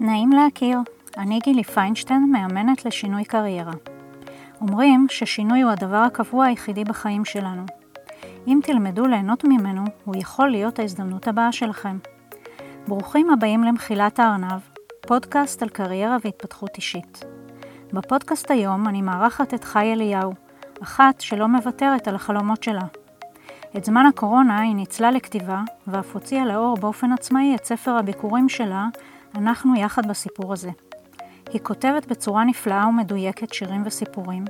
נעים להכיר, אני גילי פיינשטיין, מאמנת לשינוי קריירה. אומרים ששינוי הוא הדבר הקבוע היחידי בחיים שלנו. אם תלמדו ליהנות ממנו, הוא יכול להיות ההזדמנות הבאה שלכם. ברוכים הבאים למחילת הארנב, פודקאסט על קריירה והתפתחות אישית. בפודקאסט היום אני מארחת את חי אליהו, אחת שלא מוותרת על החלומות שלה. את זמן הקורונה היא ניצלה לכתיבה, ואף הוציאה לאור באופן עצמאי את ספר הביקורים שלה, אנחנו יחד בסיפור הזה. היא כותבת בצורה נפלאה ומדויקת שירים וסיפורים,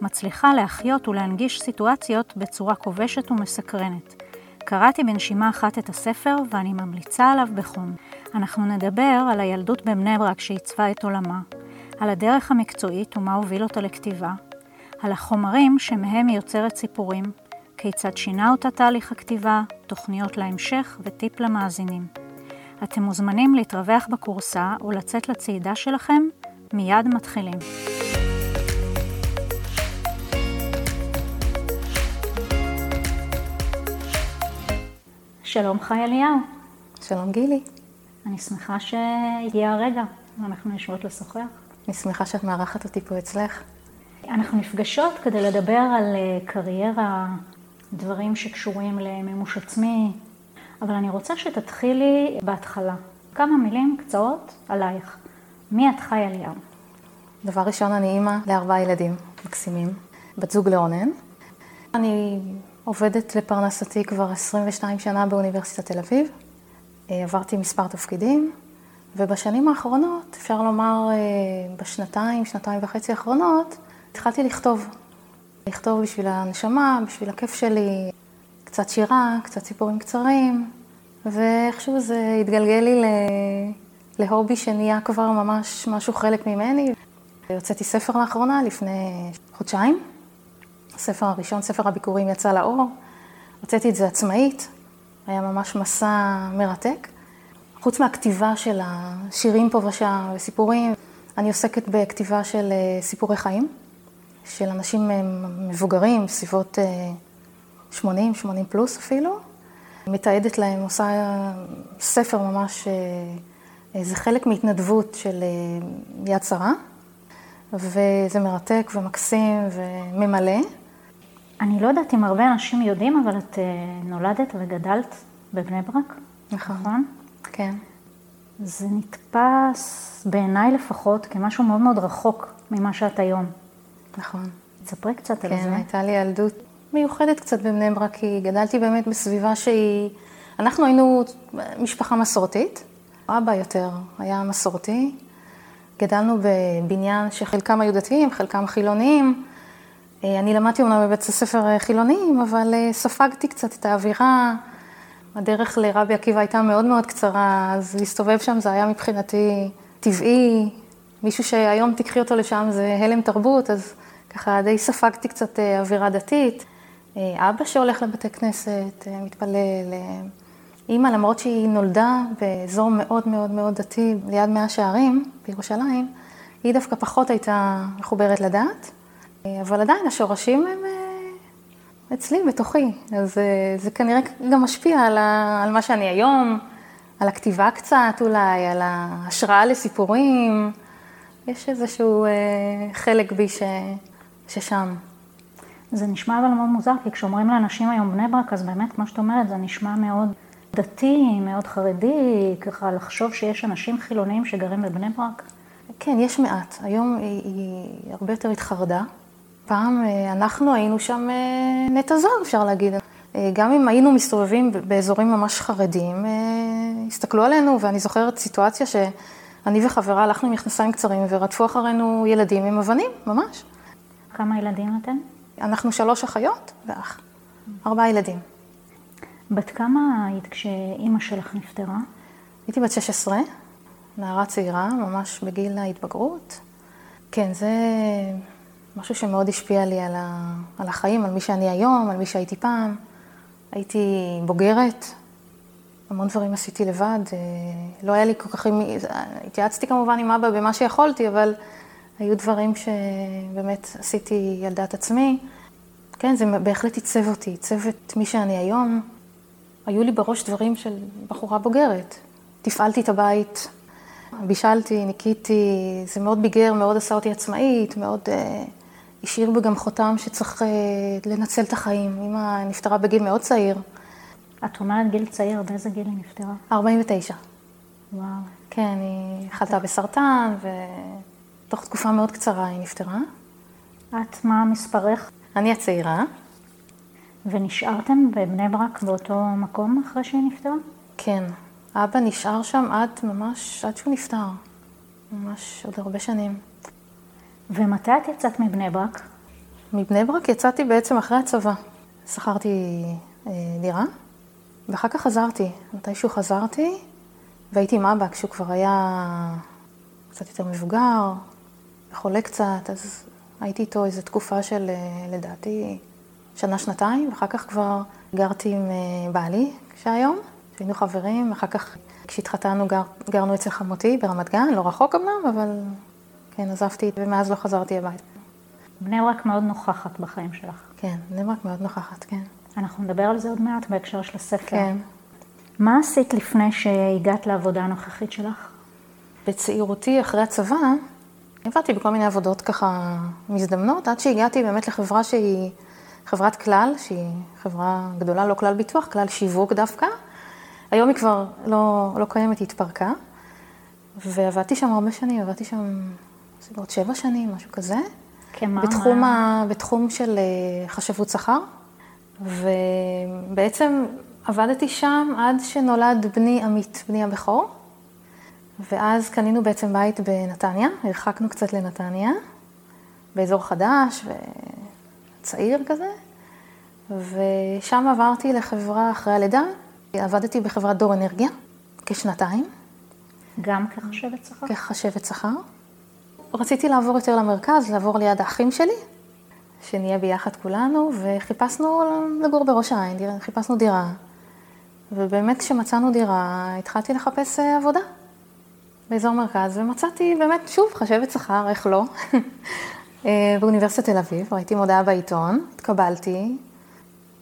מצליחה להחיות ולהנגיש סיטואציות בצורה כובשת ומסקרנת. קראתי בנשימה אחת את הספר ואני ממליצה עליו בחום. אנחנו נדבר על הילדות בבני ברק שעיצבה את עולמה, על הדרך המקצועית ומה הוביל אותה לכתיבה, על החומרים שמהם היא יוצרת סיפורים, כיצד שינה אותה תהליך הכתיבה, תוכניות להמשך וטיפ למאזינים. אתם מוזמנים להתרווח בקורסה ולצאת לצעידה שלכם, מיד מתחילים. שלום חי אליהו. שלום גילי. אני שמחה שהגיע הרגע ואנחנו יושבות לשוחח. אני שמחה שאת מארחת אותי פה אצלך. אנחנו נפגשות כדי לדבר על אה, קריירה, דברים שקשורים למימוש עצמי, אבל אני רוצה שתתחילי בהתחלה. כמה מילים קצרות עלייך. מי את חי אליהו? דבר ראשון, אני אימא לארבעה ילדים מקסימים, בת זוג לאונן. אני עובדת לפרנסתי כבר 22 שנה באוניברסיטת תל אביב. אה, עברתי מספר תפקידים, ובשנים האחרונות, אפשר לומר אה, בשנתיים, שנתיים וחצי האחרונות, התחלתי לכתוב. לכתוב בשביל הנשמה, בשביל הכיף שלי, קצת שירה, קצת סיפורים קצרים, ואיכשהו זה התגלגל לי להובי שנהיה כבר ממש משהו חלק ממני. הוצאתי ספר לאחרונה, לפני חודשיים. הספר הראשון, ספר הביקורים, יצא לאור. הוצאתי את זה עצמאית, היה ממש מסע מרתק. חוץ מהכתיבה של השירים פה ושם וסיפורים, אני עוסקת בכתיבה של אה, סיפורי חיים, של אנשים אה, מבוגרים, סביבות 80, 80 פלוס אפילו. מתעדת להם, עושה ספר ממש, אה, זה חלק מהתנדבות של יד שרה, וזה מרתק ומקסים וממלא. אני לא יודעת אם הרבה אנשים יודעים, אבל את נולדת וגדלת בבני ברק, נכון? נכון? כן. זה נתפס, בעיניי לפחות, כמשהו מאוד מאוד רחוק ממה שאת היום. נכון. תספרי קצת כן, על זה. כן, הייתה לי ילדות מיוחדת קצת בבני ברק, כי גדלתי באמת בסביבה שהיא... אנחנו היינו משפחה מסורתית, אבא יותר היה מסורתי. גדלנו בבניין שחלקם היו דתיים, חלקם חילוניים. אני למדתי אומנם בבית הספר חילוניים, אבל ספגתי קצת את האווירה. הדרך לרבי עקיבא הייתה מאוד מאוד קצרה, אז להסתובב שם זה היה מבחינתי טבעי. מישהו שהיום תיקחי אותו לשם זה הלם תרבות, אז ככה די ספגתי קצת אה, אווירה דתית. אה, אבא שהולך לבתי כנסת, אה, מתפלל. אימא, למרות שהיא נולדה באזור מאוד מאוד מאוד דתי, ליד מאה שערים, בירושלים, היא דווקא פחות הייתה מחוברת לדת, אבל עדיין השורשים הם אצלי, בתוכי. אז זה כנראה גם משפיע על, ה, על מה שאני היום, על הכתיבה קצת אולי, על ההשראה לסיפורים. יש איזשהו אה, חלק בי ש, ששם. זה נשמע אבל מאוד מוזר, כי כשאומרים לאנשים היום בני ברק, אז באמת, כמו שאת אומרת, זה נשמע מאוד דתי, מאוד חרדי, ככה לחשוב שיש אנשים חילוניים שגרים בבני ברק. כן, יש מעט. היום היא, היא הרבה יותר התחרדה. פעם אה, אנחנו היינו שם אה, נטע זר, אפשר להגיד. אה, גם אם היינו מסתובבים באזורים ממש חרדים, הסתכלו עלינו, ואני זוכרת סיטואציה שאני וחברה הלכנו עם מכנסיים קצרים ורדפו אחרינו ילדים עם אבנים, ממש. כמה ילדים אתם? אנחנו שלוש אחיות ואח. ארבעה ילדים. בת כמה היית כשאימא שלך נפטרה? הייתי בת 16, נערה צעירה, ממש בגיל ההתבגרות. כן, זה משהו שמאוד השפיע לי על, ה, על החיים, על מי שאני היום, על מי שהייתי פעם. הייתי בוגרת, המון דברים עשיתי לבד, אה, לא היה לי כל כך... התייעצתי כמובן עם אבא במה שיכולתי, אבל היו דברים שבאמת עשיתי על דעת עצמי. כן, זה בהחלט עיצב אותי, עיצב את מי שאני היום. היו לי בראש דברים של בחורה בוגרת. תפעלתי את הבית, בישלתי, ניקיתי, זה מאוד ביגר, מאוד עשה אותי עצמאית, מאוד אה, השאיר בי גם חותם שצריך אה, לנצל את החיים. אמא נפטרה בגיל מאוד צעיר. את אומרת גיל צעיר, באיזה גיל היא נפטרה? 49. וואו. כן, היא חלתה בסרטן, ותוך תקופה מאוד קצרה היא נפטרה. את, מה מספרך? אני הצעירה. ונשארתם בבני ברק באותו מקום אחרי שהיא נפטרה? כן. אבא נשאר שם עד ממש, עד שהוא נפטר. ממש עוד הרבה שנים. ומתי את יצאת מבני ברק? מבני ברק יצאתי בעצם אחרי הצבא. שכרתי אה, דירה, ואחר כך חזרתי. מתישהו חזרתי, והייתי עם אבא כשהוא כבר היה קצת יותר מבוגר, חולה קצת, אז הייתי איתו איזו תקופה של, אה, לדעתי, שנה-שנתיים, ואחר כך כבר גרתי עם אה, בעלי, שהיום, שהיינו חברים, אחר כך כשהתחתנו גר, גרנו אצל חמותי ברמת גן, לא רחוק אמנם, אבל כן, עזבתי, ומאז לא חזרתי הביתה. בני ברק מאוד נוכחת בחיים שלך. כן, בני ברק מאוד נוכחת, כן. אנחנו נדבר על זה עוד מעט בהקשר של הספר. כן. מה עשית לפני שהגעת לעבודה הנוכחית שלך? בצעירותי, אחרי הצבא, עבדתי בכל מיני עבודות ככה מזדמנות, עד שהגעתי באמת לחברה שהיא חברת כלל, שהיא חברה גדולה, לא כלל ביטוח, כלל שיווק דווקא. היום היא כבר לא, לא קיימת, היא התפרקה. ועבדתי שם הרבה שנים, עבדתי שם בסביבות שבע שנים, משהו כזה. כמה? בתחום, מה? ה, בתחום של אה, חשבות שכר. ובעצם עבדתי שם עד שנולד בני עמית, בני הבכור. ואז קנינו בעצם בית בנתניה, הרחקנו קצת לנתניה, באזור חדש וצעיר כזה, ושם עברתי לחברה אחרי הלידה, עבדתי בחברת דור אנרגיה כשנתיים. גם כחשבת שכר? כחשבת שכר. רציתי לעבור יותר למרכז, לעבור ליד האחים שלי, שנהיה ביחד כולנו, וחיפשנו לגור בראש העין, חיפשנו דירה. ובאמת כשמצאנו דירה, התחלתי לחפש אה, עבודה באזור מרכז, ומצאתי באמת, שוב, חשבת שכר, איך לא, אה, באוניברסיטת תל אביב, ראיתי מודעה בעיתון, התקבלתי,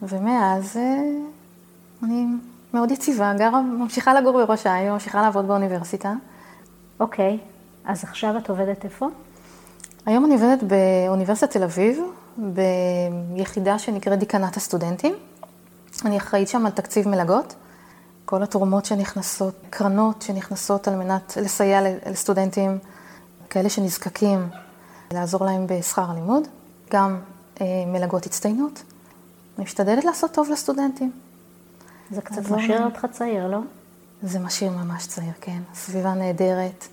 ומאז אה, אני מאוד יציבה, גרה, ממשיכה לגור בראש העין, ממשיכה לעבוד באוניברסיטה. אוקיי, אז עכשיו את עובדת איפה? היום אני עובדת באוניברסיטת תל אביב, ביחידה שנקראת דיקנת הסטודנטים. אני אחראית שם על תקציב מלגות. כל התרומות שנכנסות, קרנות שנכנסות על מנת לסייע לסטודנטים כאלה שנזקקים, לעזור להם בשכר הלימוד, גם אה, מלגות הצטיינות. אני משתדלת לעשות טוב לסטודנטים. זה קצת משאיר אותך צעיר, לא? זה משאיר ממש צעיר, כן. סביבה נהדרת.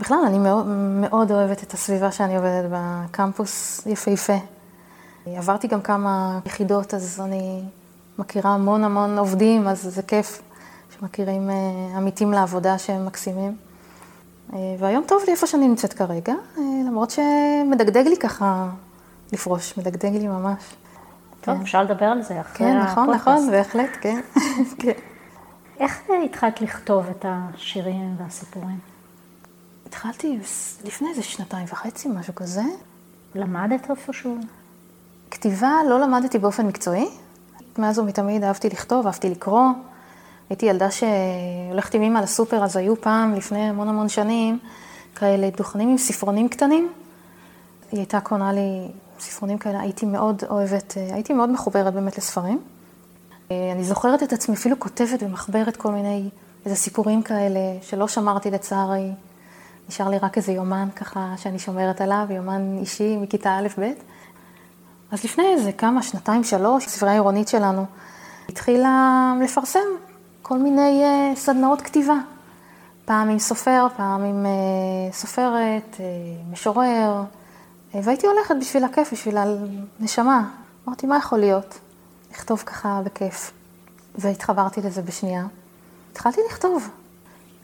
בכלל, אני מאוד, מאוד אוהבת את הסביבה שאני עובדת בקמפוס יפהפה. עברתי גם כמה יחידות, אז אני מכירה המון המון עובדים, אז זה כיף שמכירים uh, עמיתים לעבודה שהם מקסימים. Uh, והיום טוב לי איפה שאני נמצאת כרגע, uh, למרות שמדגדג לי ככה לפרוש, מדגדג לי ממש. טוב, כן. אפשר לדבר על זה אחרי כן, נכון, הפודקאסט. נכון, בהחלט, כן. כן. איך התחלת לכתוב את השירים והסיפורים? התחלתי לפני איזה שנתיים וחצי, משהו כזה. למדת איפשהו? כתיבה לא למדתי באופן מקצועי. מאז ומתמיד אהבתי לכתוב, אהבתי לקרוא. הייתי ילדה שהולכת עם אמא לסופר, אז היו פעם, לפני המון המון שנים, כאלה דוכנים עם ספרונים קטנים. היא הייתה קונה לי ספרונים כאלה, הייתי מאוד אוהבת, הייתי מאוד מחוברת באמת לספרים. אני זוכרת את עצמי אפילו כותבת ומחברת כל מיני, איזה סיפורים כאלה, שלא שמרתי לצערי. נשאר לי רק איזה יומן ככה שאני שומרת עליו, יומן אישי מכיתה א'-ב'. אז לפני איזה כמה, שנתיים, שלוש, הספרייה העירונית שלנו התחילה לפרסם כל מיני uh, סדנאות כתיבה. פעם עם סופר, פעם עם uh, סופרת, uh, משורר, uh, והייתי הולכת בשביל הכיף, בשביל הנשמה. אמרתי, מה יכול להיות? לכתוב ככה בכיף. והתחברתי לזה בשנייה. התחלתי לכתוב,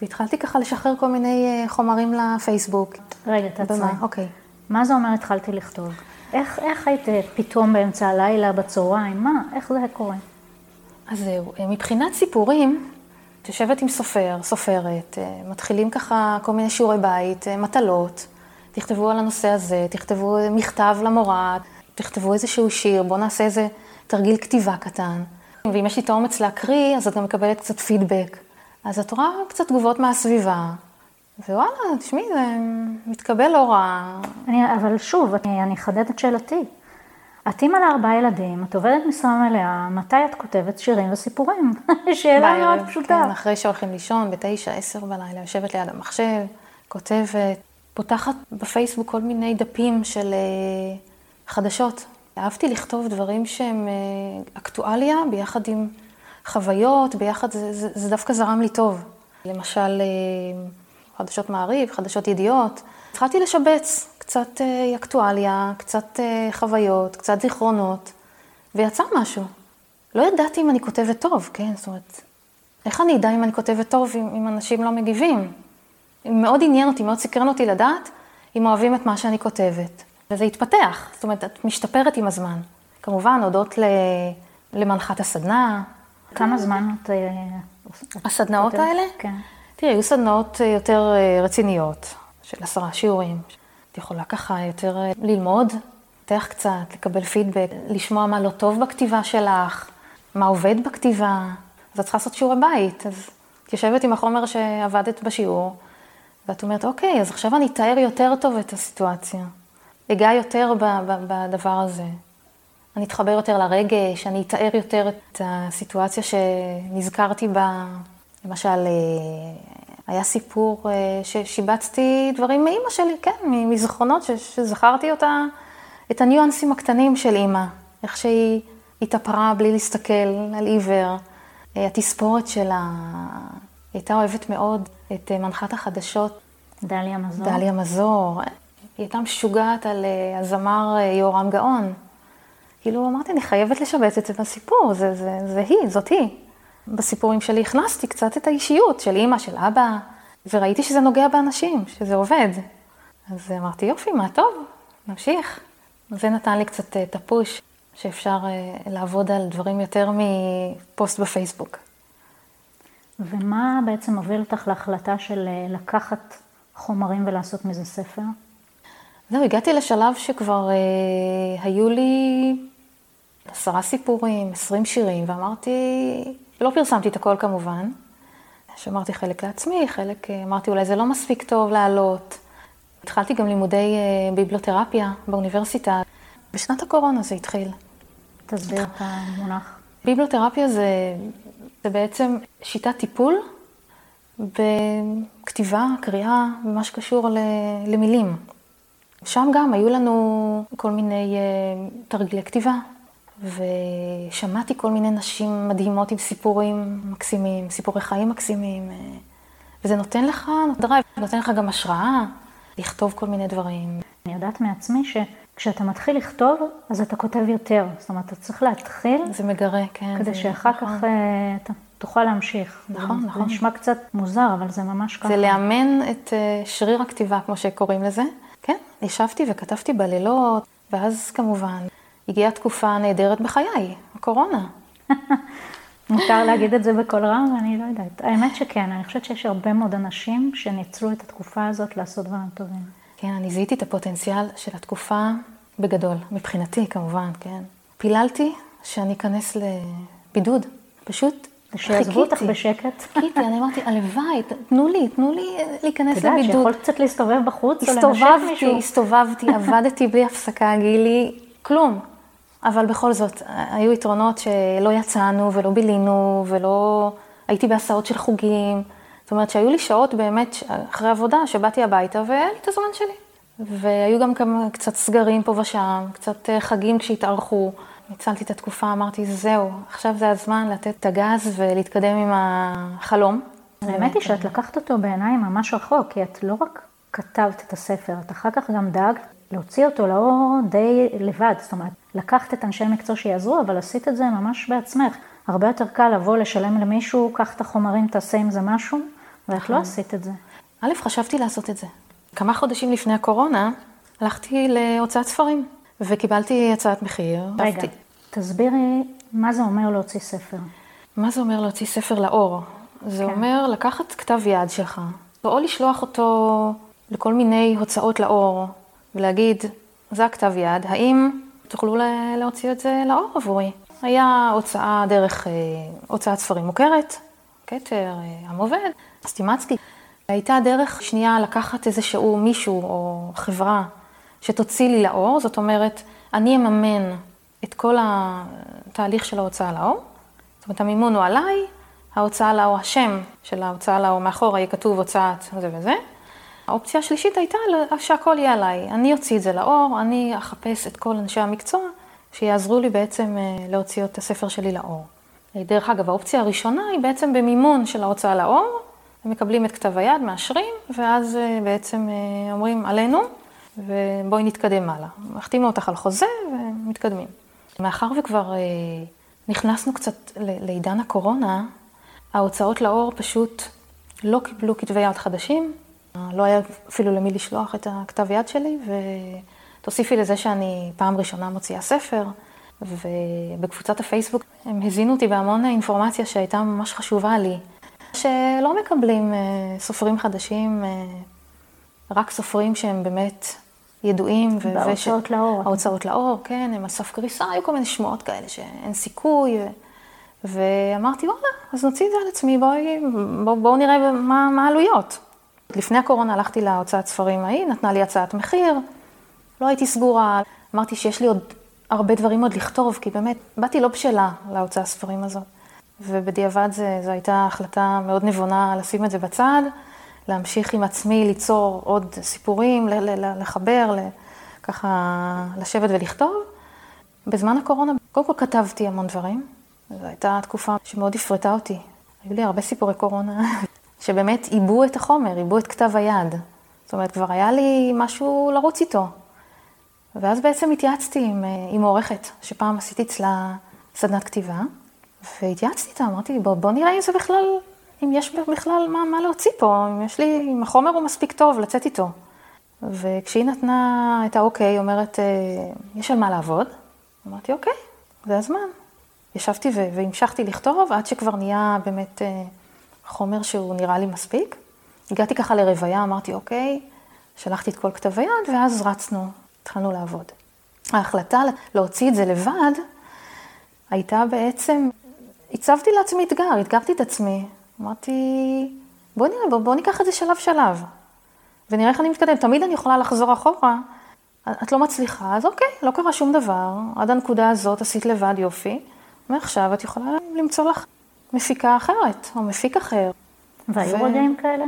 והתחלתי ככה לשחרר כל מיני חומרים לפייסבוק. רגע, תעצרי. אוקיי. מה זה אומר התחלתי לכתוב? איך, איך היית פתאום באמצע הלילה, בצהריים? מה? איך זה קורה? אז זהו, מבחינת סיפורים, את יושבת עם סופר, סופרת, מתחילים ככה כל מיני שיעורי בית, מטלות, תכתבו על הנושא הזה, תכתבו מכתב למורה, תכתבו איזשהו שיר, בואו נעשה איזה תרגיל כתיבה קטן. ואם יש לי את האומץ להקריא, אז את גם מקבלת קצת פידבק. אז את רואה קצת תגובות מהסביבה, ווואלה, תשמעי, זה מתקבל לא רע. אני, אבל שוב, אני, אחדד את שאלתי. את אימא לארבעה ילדים, את עובדת משרה מלאה, מתי את כותבת שירים וסיפורים? שאלה בערב, מאוד פשוטה. כן, אחרי שהולכים לישון, בתשע, עשר בלילה, יושבת ליד המחשב, כותבת, פותחת בפייסבוק כל מיני דפים של אה, חדשות. אהבתי לכתוב דברים שהם אה, אקטואליה, ביחד עם חוויות, ביחד, זה, זה, זה דווקא זרם לי טוב. למשל, אה, חדשות מעריב, חדשות ידיעות. התחלתי לשבץ קצת אה, אקטואליה, קצת אה, חוויות, קצת זיכרונות, ויצא משהו. לא ידעתי אם אני כותבת טוב, כן? זאת אומרת, איך אני אדע אם אני כותבת טוב אם, אם אנשים לא מגיבים? מאוד עניין אותי, מאוד סקרן אותי לדעת אם אוהבים את מה שאני כותבת. וזה התפתח, זאת אומרת, את משתפרת עם הזמן. כמובן, הודות ל... למנחת הסדנה. כמה זמן את... אה, הסדנאות? האלה? כן. תראי, היו סדנאות אה, יותר אה, רציניות, של עשרה שיעורים. את יכולה ככה יותר אה, ללמוד, לפתח קצת, לקבל פידבק, לשמוע מה לא טוב בכתיבה שלך, מה עובד בכתיבה. אז את צריכה לעשות שיעורי בית. אז את יושבת עם החומר שעבדת בשיעור, ואת אומרת, אוקיי, אז עכשיו אני אתאר יותר טוב את הסיטואציה. אגע יותר בדבר הזה. אני אתחבר יותר לרגש, אני אתאר יותר את הסיטואציה שנזכרתי בה. למשל, אה, היה סיפור אה, ששיבצתי דברים מאימא שלי, כן, מזיכרונות ש- שזכרתי אותה, את הניואנסים הקטנים של אימא, איך שהיא התאפרה בלי להסתכל על עיוור, אה, התספורת שלה, היא הייתה אוהבת מאוד את מנחת החדשות, דליה מזור. דליה מזור. היא הייתה משוגעת על הזמר יהורם גאון. כאילו, אמרתי, אני חייבת לשבץ את זה בסיפור, זה, זה, זה היא, זאת היא. בסיפורים שלי הכנסתי קצת את האישיות של אימא, של אבא, וראיתי שזה נוגע באנשים, שזה עובד. אז אמרתי, יופי, מה טוב, נמשיך. זה נתן לי קצת אה, את הפוש, שאפשר אה, לעבוד על דברים יותר מפוסט בפייסבוק. ומה בעצם הוביל אותך להחלטה של אה, לקחת חומרים ולעשות מזה ספר? זהו, הגעתי לשלב שכבר אה, היו לי עשרה סיפורים, עשרים שירים, ואמרתי, לא פרסמתי את הכל כמובן. שמרתי חלק לעצמי, חלק אה, אמרתי אולי זה לא מספיק טוב לעלות. התחלתי גם לימודי אה, ביבלותרפיה באוניברסיטה. בשנת הקורונה זה התחיל. תסביר את המונח. ביבלותרפיה זה, זה בעצם שיטת טיפול בכתיבה, קריאה, במה שקשור ל- למילים. שם גם היו לנו כל מיני uh, תרגילי כתיבה, ושמעתי כל מיני נשים מדהימות עם סיפורים מקסימים, סיפורי חיים מקסימים, uh, וזה נותן לך drive, נותן לך גם השראה לכתוב כל מיני דברים. אני יודעת מעצמי שכשאתה מתחיל לכתוב, אז אתה כותב יותר. זאת אומרת, אתה צריך להתחיל זה מגרה, כן. כדי שאחר נכון. כך אה, אתה תוכל להמשיך. נכון, זה, נכון. זה נשמע קצת מוזר, אבל זה ממש ככה. זה לאמן את אה, שריר הכתיבה, כמו שקוראים לזה. כן, ישבתי וכתבתי בלילות, ואז כמובן הגיעה תקופה נהדרת בחיי, הקורונה. מותר להגיד את זה בקול רם, אני לא יודעת. האמת שכן, אני חושבת שיש הרבה מאוד אנשים שניצלו את התקופה הזאת לעשות דברים טובים. כן, אני זיהיתי את הפוטנציאל של התקופה בגדול, מבחינתי כמובן, כן. פיללתי שאני אכנס לבידוד, פשוט ושיעזבו אותך חיכיתי. בשקט. חיכיתי, אני אמרתי, הלוואי, תנו לי, תנו לי אה, את להיכנס יודעת לבידוד. שיכולת קצת להסתובב בחוץ או לנשק הסתובבתי, מישהו. הסתובבתי, עבדתי בלי הפסקה, גילי, כלום. אבל בכל זאת, היו יתרונות שלא יצאנו ולא בילינו ולא... הייתי בהסעות של חוגים. זאת אומרת שהיו לי שעות באמת אחרי עבודה שבאתי הביתה והיה לי את הזמן שלי. והיו גם כמה, קצת סגרים פה ושם, קצת אה, חגים כשהתארחו. ניצלתי את התקופה, אמרתי, זהו, עכשיו זה הזמן לתת את הגז ולהתקדם עם החלום. האמת היא שאת לקחת אותו בעיניים ממש רחוק, כי את לא רק כתבת את הספר, את אחר כך גם דאגת להוציא אותו לאור די לבד. זאת אומרת, לקחת את אנשי מקצוע שיעזרו, אבל עשית את זה ממש בעצמך. הרבה יותר קל לבוא לשלם למישהו, קח את החומרים, תעשה עם זה משהו, ואת לא עשית את זה. א', חשבתי לעשות את זה. כמה חודשים לפני הקורונה, הלכתי להוצאת ספרים, וקיבלתי הצעת מחיר. רגע, אהבתי. תסבירי מה זה אומר להוציא ספר. מה זה אומר להוציא ספר לאור? זה כן. אומר לקחת כתב יד שלך, או לשלוח אותו לכל מיני הוצאות לאור, ולהגיד, זה הכתב יד, האם תוכלו לה- להוציא את זה לאור עבורי? היה הוצאה דרך אה, הוצאת ספרים מוכרת, כתר, אה, עם עובד, סטימצקי. הייתה דרך שנייה לקחת איזשהו מישהו או חברה שתוציא לי לאור, זאת אומרת, אני אממן את כל התהליך של ההוצאה לאור. זאת אומרת, המימון הוא עליי, ההוצאה לאור, השם של ההוצאה לאור מאחורה יהיה כתוב הוצאת זה וזה. האופציה השלישית הייתה שהכל יהיה עליי. אני אוציא את זה לאור, אני אחפש את כל אנשי המקצוע שיעזרו לי בעצם אה, להוציא את הספר שלי לאור. דרך אגב, האופציה הראשונה היא בעצם במימון של ההוצאה לאור, הם מקבלים את כתב היד, מאשרים, ואז אה, בעצם אה, אומרים עלינו, ובואי נתקדם הלאה. מחתימו אותך על חוזה ומתקדמים. מאחר וכבר נכנסנו קצת לעידן הקורונה, ההוצאות לאור פשוט לא קיבלו כתבי יד חדשים, לא היה אפילו למי לשלוח את הכתב יד שלי, ותוסיפי לזה שאני פעם ראשונה מוציאה ספר, ובקבוצת הפייסבוק הם הזינו אותי בהמון אינפורמציה שהייתה ממש חשובה לי, שלא מקבלים אה, סופרים חדשים, אה, רק סופרים שהם באמת ידועים. בהוצאות וש... לאור. ההוצאות לאור, כן, הם על סף קריסה, היו כל מיני שמועות כאלה שאין סיכוי. ו... ואמרתי, וואלה, אז נוציא את זה על עצמי, בואי, בואו בוא נראה מה העלויות. לפני הקורונה הלכתי להוצאת ספרים ההיא, נתנה לי הצעת מחיר, לא הייתי סגורה, אמרתי שיש לי עוד הרבה דברים עוד לכתוב, כי באמת, באתי לא בשלה להוצאת ספרים הזאת. ובדיעבד זו הייתה החלטה מאוד נבונה לשים את זה בצד, להמשיך עם עצמי, ליצור עוד סיפורים, לחבר, ככה לשבת ולכתוב. בזמן הקורונה, קודם כל כתבתי המון דברים, זו הייתה תקופה שמאוד הפרטה אותי. היו לי הרבה סיפורי קורונה, שבאמת עיבו את החומר, עיבו את כתב היד. זאת אומרת, כבר היה לי משהו לרוץ איתו. ואז בעצם התייעצתי עם, אה, עם עורכת, שפעם עשיתי אצלה סדנת כתיבה, והתייעצתי איתה, אמרתי, בוא, בוא נראה אם זה בכלל, אם יש בכלל מה, מה להוציא פה, אם יש לי, אם החומר הוא מספיק טוב לצאת איתו. וכשהיא נתנה את האוקיי, אומרת, אה, יש על מה לעבוד, אמרתי, אוקיי, זה הזמן. ישבתי והמשכתי לכתוב עד שכבר נהיה באמת אה, חומר שהוא נראה לי מספיק. הגעתי ככה לרוויה, אמרתי, אוקיי, שלחתי את כל כתב היד, ואז רצנו, התחלנו לעבוד. ההחלטה להוציא את זה לבד הייתה בעצם, הצבתי לעצמי אתגר, אתגרתי את עצמי. אמרתי, בוא נראה, בוא, בוא ניקח את זה שלב שלב, ונראה איך אני מתקדם. תמיד אני יכולה לחזור אחורה, את לא מצליחה, אז אוקיי, לא קרה שום דבר, עד הנקודה הזאת עשית לבד יופי. מעכשיו את יכולה למצוא לך מפיקה אחרת, או מפיק אחר. והיו ו... רגעים כאלה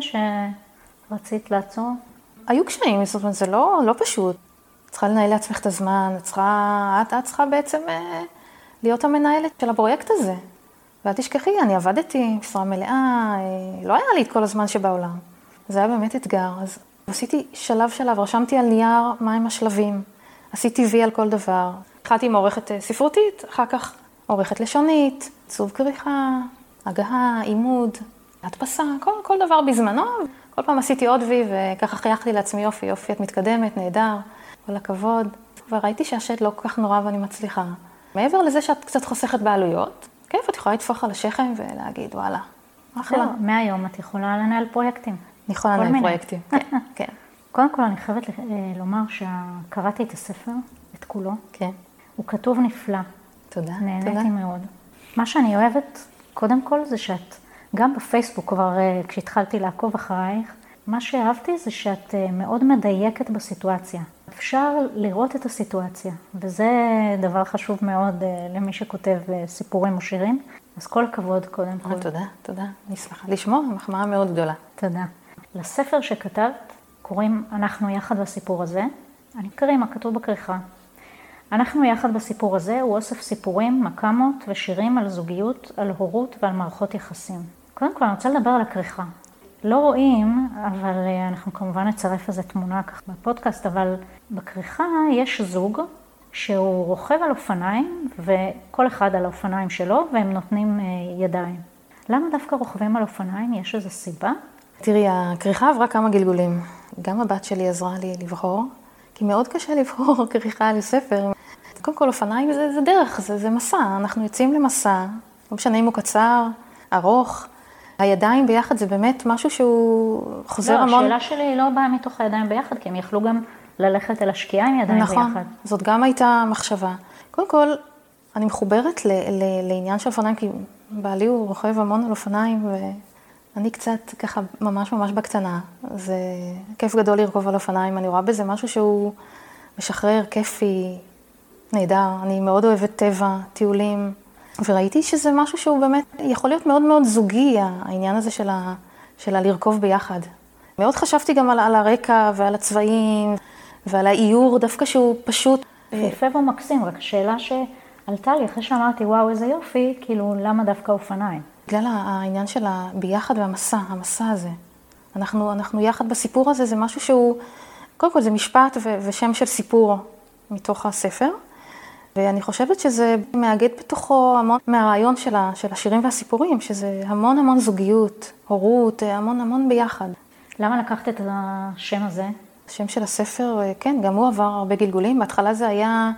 שרצית לעצור? היו קשיים, זאת אומרת, זה לא, לא פשוט. צריכה לנהל לעצמך את הזמן, את צריכה, את, את צריכה בעצם אה, להיות המנהלת של הפרויקט הזה. ואל תשכחי, אני עבדתי משרה מלאה, אה, לא היה לי את כל הזמן שבעולם. זה היה באמת אתגר. אז עשיתי שלב שלב, רשמתי על נייר מהם השלבים, עשיתי וי על כל דבר. התחלתי עם עורכת אה, ספרותית, אחר כך עורכת לשונית, עיצוב כריכה, הגהה, עימוד, הדפסה, כל, כל דבר בזמנו. כל פעם עשיתי עוד וי וככה חייכתי לעצמי יופי, יופי, את מתקדמת, נהדר, כל הכבוד. וראיתי שהשד לא כל כך נורא ואני מצליחה. מעבר לזה שאת קצת חוסכת בעלויות, כיף, את יכולה לטפוח על השכם ולהגיד, וואלה, אחלה. מהיום את יכולה לנהל פרויקטים. אני יכולה לנהל פרויקטים, כן, כן. קודם כל, אני חייבת אה, לומר שקראתי את הספר, את כולו. כן. הוא כתוב נפלא. תודה, נהניתי תודה. מאוד. מה שאני אוהבת, קודם כל, זה שאת, גם בפייסבוק כבר, אה, כשהתחלתי לעקוב אחרייך, מה שאהבתי זה שאת אה, מאוד מדייקת בסיטואציה. אפשר לראות את הסיטואציה, וזה דבר חשוב מאוד אה, למי שכותב סיפורים או שירים. אז כל הכבוד, קודם כל. תודה, תודה. אני שמחה לשמוע, מחמאה מאוד גדולה. תודה. לספר שכתבת קוראים "אנחנו יחד בסיפור הזה". אני קרימה, כתוב בכריכה. אנחנו יחד בסיפור הזה הוא אוסף סיפורים, מקמות ושירים על זוגיות, על הורות ועל מערכות יחסים. קודם כל אני רוצה לדבר על הכריכה. לא רואים, אבל אה, אנחנו כמובן נצרף איזה תמונה ככה בפודקאסט, אבל בכריכה יש זוג שהוא רוכב על אופניים, וכל אחד על האופניים שלו, והם נותנים אה, ידיים. למה דווקא רוכבים על אופניים? יש איזו סיבה? תראי, הכריכה עברה כמה גלגולים. גם הבת שלי עזרה לי לבחור, כי מאוד קשה לבחור כריכה על ספר. קודם כל, אופניים זה, זה דרך, זה, זה מסע. אנחנו יוצאים למסע, לא משנה אם הוא קצר, ארוך. הידיים ביחד זה באמת משהו שהוא חוזר לא, המון. לא, השאלה שלי לא באה מתוך הידיים ביחד, כי הם יכלו גם ללכת אל השקיעה עם ידיים נכון, ביחד. נכון, זאת גם הייתה מחשבה. קודם כל, אני מחוברת ל, ל, לעניין של אופניים, כי בעלי הוא רוכב המון על אופניים, אני קצת ככה ממש ממש בקטנה. זה כיף גדול לרכוב על אופניים, אני רואה בזה משהו שהוא משחרר, כיפי, נהדר. אני מאוד אוהבת טבע, טיולים, וראיתי שזה משהו שהוא באמת יכול להיות מאוד מאוד זוגי, העניין הזה של, ה, של הלרכוב ביחד. מאוד חשבתי גם על, על הרקע ועל הצבעים ועל האיור, דווקא שהוא פשוט... יפה ומקסים, רק השאלה שעלתה לי אחרי שאמרתי, וואו, איזה יופי, כאילו, למה דווקא אופניים? בגלל העניין של הביחד והמסע, המסע הזה. אנחנו, אנחנו יחד בסיפור הזה, זה משהו שהוא, קודם כל זה משפט ו- ושם של סיפור מתוך הספר, ואני חושבת שזה מאגד בתוכו המון מהרעיון של, ה- של השירים והסיפורים, שזה המון המון זוגיות, הורות, המון המון ביחד. למה לקחת את השם הזה? השם של הספר, כן, גם הוא עבר הרבה גלגולים. בהתחלה זה היה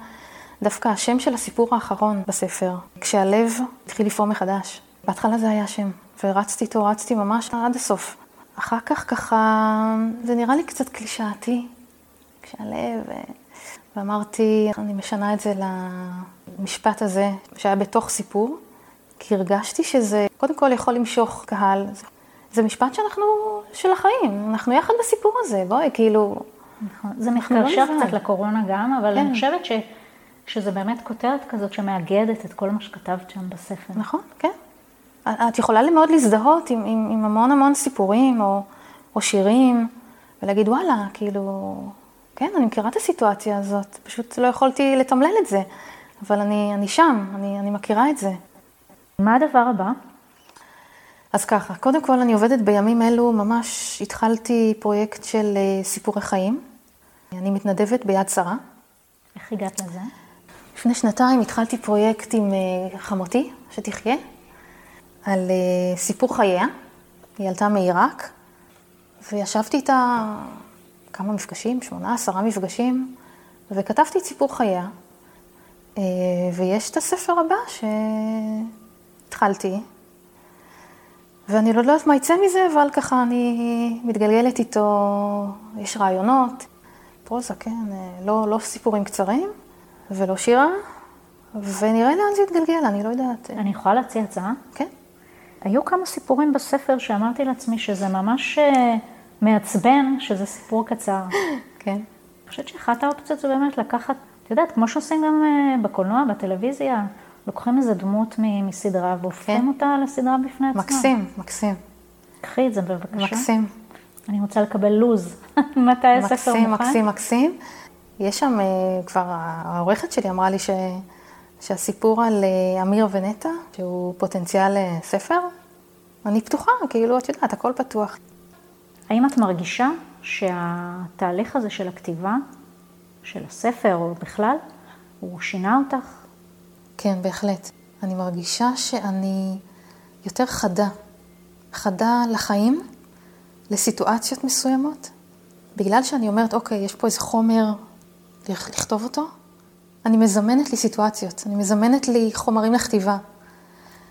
דווקא השם של הסיפור האחרון בספר, כשהלב התחיל לפעום מחדש. בהתחלה זה היה השם, ורצתי איתו, רצתי ממש עד הסוף. אחר כך ככה, זה נראה לי קצת קלישאתי, כשהלב, ואמרתי, אני משנה את זה למשפט הזה, שהיה בתוך סיפור, כי הרגשתי שזה קודם כל יכול למשוך קהל. זה משפט שאנחנו, של החיים, אנחנו יחד בסיפור הזה, בואי, כאילו... נכון, זה מתקשר קצת לקורונה גם, אבל כן. אני חושבת ש, שזה באמת כותרת כזאת שמאגדת את כל מה שכתבת שם בספר. נכון, כן. את יכולה מאוד להזדהות עם, עם, עם המון המון סיפורים או, או שירים, ולהגיד, וואלה, כאילו, כן, אני מכירה את הסיטואציה הזאת, פשוט לא יכולתי לתמלל את זה, אבל אני, אני שם, אני, אני מכירה את זה. מה הדבר הבא? אז ככה, קודם כל אני עובדת בימים אלו, ממש התחלתי פרויקט של אה, סיפורי חיים. אני מתנדבת ביד שרה. איך הגעת לזה? לפני שנתיים התחלתי פרויקט עם אה, חמותי, שתחיה, על אה, סיפור חייה. היא עלתה מעיראק, וישבתי איתה כמה מפגשים, שמונה, עשרה מפגשים, וכתבתי את סיפור חייה. ויש את הספר הבא שהתחלתי, ואני לא יודעת מה יצא מזה, אבל ככה אני מתגלגלת איתו, יש רעיונות, פרוזה, כן, לא, לא סיפורים קצרים ולא שירה, ונראה לאן זה יתגלגל, אני לא יודעת. אני יכולה להציע הצעה? כן. היו כמה סיפורים בספר שאמרתי לעצמי שזה ממש אה, מעצבן שזה סיפור קצר. כן. אני חושבת שאחת האופציות זה באמת לקחת, את יודעת, כמו שעושים גם אה, בקולנוע, בטלוויזיה, לוקחים איזה דמות מסדרה והופכים כן. אותה לסדרה בפני עצמה. מקסים, מקסים. קחי את זה בבקשה. מקסים. אני רוצה לקבל לוז. מתי הספר מוכן? מקסים, מקסים, מקסים. יש שם, אה, כבר העורכת שלי אמרה לי ש, שהסיפור על אה, אמיר ונטע, שהוא פוטנציאל ספר, אני פתוחה, כאילו, את יודעת, הכל פתוח. האם את מרגישה שהתהליך הזה של הכתיבה, של הספר או בכלל, הוא שינה אותך? כן, בהחלט. אני מרגישה שאני יותר חדה. חדה לחיים, לסיטואציות מסוימות. בגלל שאני אומרת, אוקיי, יש פה איזה חומר לכתוב אותו, אני מזמנת לי סיטואציות, אני מזמנת לי חומרים לכתיבה.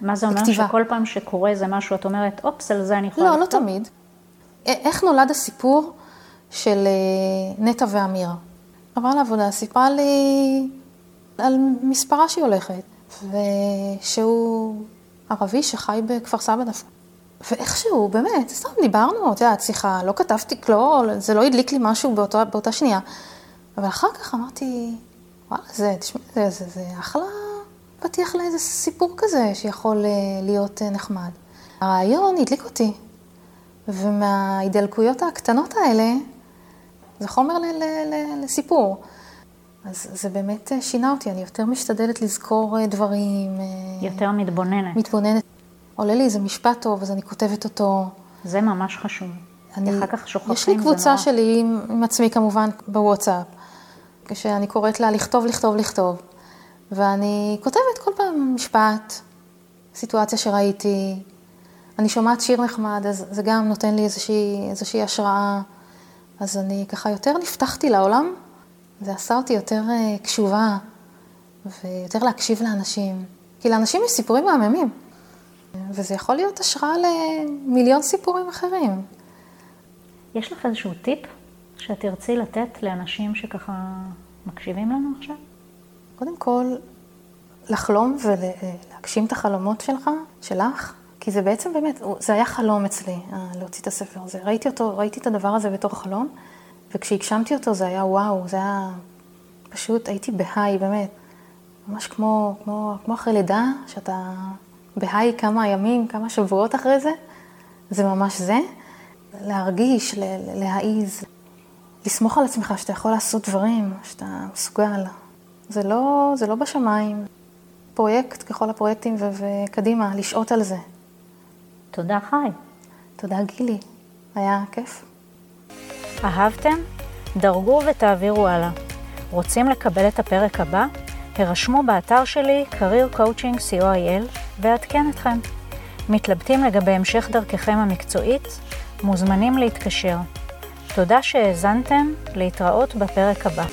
מה זה אומר לכתיבה. שכל פעם שקורה איזה משהו, את אומרת, אופס, על זה אני יכולה לא, לא לכתוב? לא, לא תמיד. איך נולד הסיפור של אה, נטע ואמיר? עברה לעבודה, סיפרה לי על מספרה שהיא הולכת, ושהוא ערבי שחי בכפר סבא דווקא. ואיכשהו, באמת, סתם דיברנו, את יודעת, שיחה, לא כתבתי, לא, זה לא הדליק לי משהו באותה, באותה שנייה. אבל אחר כך אמרתי, וואלה, זה, תשמעי, זה, זה, זה אחלה פתיח לאיזה סיפור כזה שיכול אה, להיות אה, נחמד. הרעיון הדליק אותי, ומההידלקויות הקטנות האלה, זה חומר ל, ל, ל, לסיפור. אז זה באמת אה, שינה אותי, אני יותר משתדלת לזכור אה, דברים. אה, יותר מתבוננת. מתבוננת. עולה לי איזה משפט טוב, אז אני כותבת אותו. זה ממש חשוב. אני, אחר כך שוכחים, יש לי קבוצה נורא... שלי עם, עם עצמי כמובן בוואטסאפ, כשאני קוראת לה לכתוב, לכתוב, לכתוב. ואני כותבת כל פעם משפט, סיטואציה שראיתי. אני שומעת שיר נחמד, אז זה גם נותן לי איזושהי, איזושהי השראה. אז אני ככה יותר נפתחתי לעולם זה עשה אותי יותר אה, קשובה ויותר להקשיב לאנשים. כי לאנשים יש סיפורים מהממים, וזה יכול להיות השראה למיליון סיפורים אחרים. יש לך איזשהו טיפ שאת תרצי לתת לאנשים שככה מקשיבים לנו עכשיו? קודם כל, לחלום ולהגשים את החלומות שלך, שלך, כי זה בעצם באמת, זה היה חלום אצלי, אה, להוציא את הספר הזה. ראיתי אותו, ראיתי את הדבר הזה בתוך חלום, וכשהגשמתי אותו זה היה וואו, זה היה פשוט, הייתי בהיי, באמת. ממש כמו, כמו, כמו אחרי לידה, שאתה בהיי כמה ימים, כמה שבועות אחרי זה, זה ממש זה. להרגיש, להעיז, לסמוך על עצמך שאתה יכול לעשות דברים, שאתה מסוגל. זה לא, זה לא בשמיים. פרויקט ככל הפרויקטים ו- וקדימה, לשהות על זה. תודה חי. תודה גילי, היה כיף. אהבתם? דרגו ותעבירו הלאה. רוצים לקבל את הפרק הבא? הרשמו באתר שלי career coaching co.il ואעדכן אתכם. מתלבטים לגבי המשך דרככם המקצועית? מוזמנים להתקשר. תודה שהאזנתם, להתראות בפרק הבא.